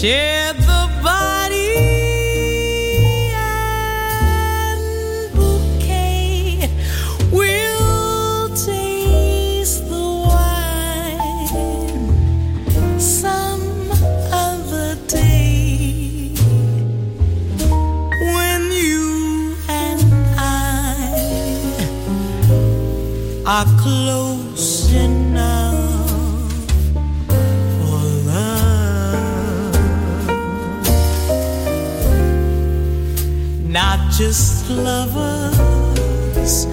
share the body and bouquet. We'll taste the wine some other day when you and I are close. just lovers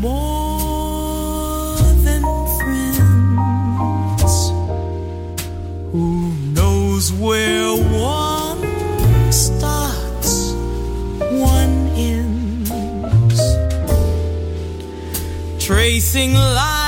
more than friends. Who knows where one starts, one ends, tracing lines.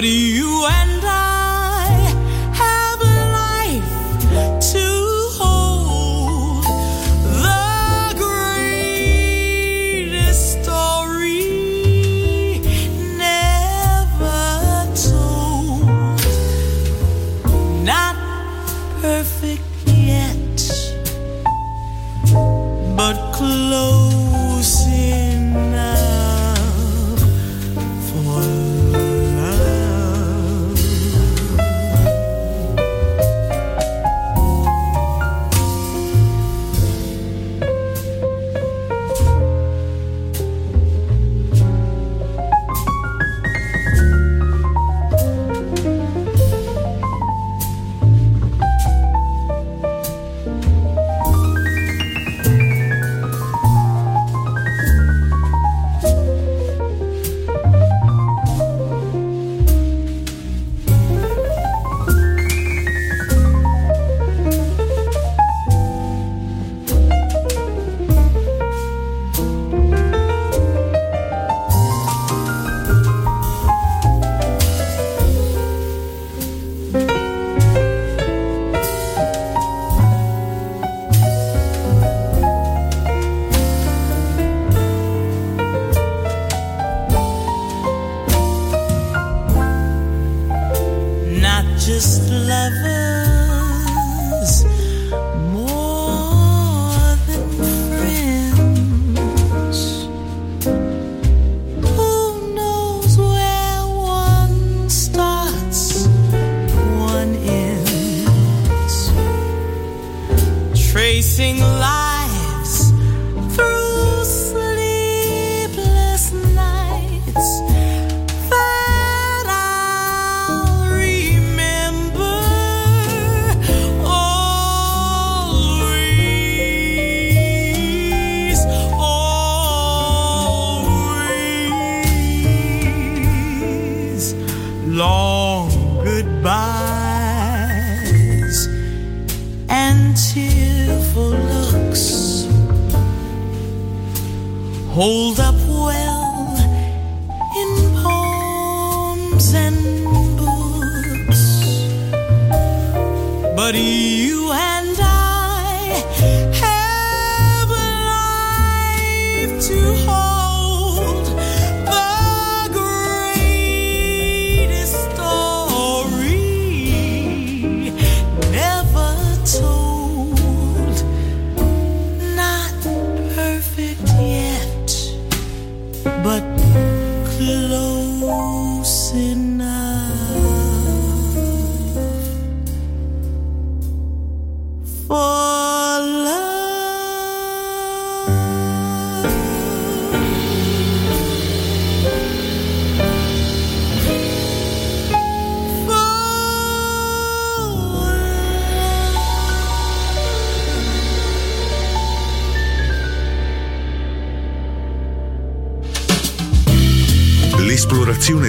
Maria. Tearful looks hold up well in poems and books. But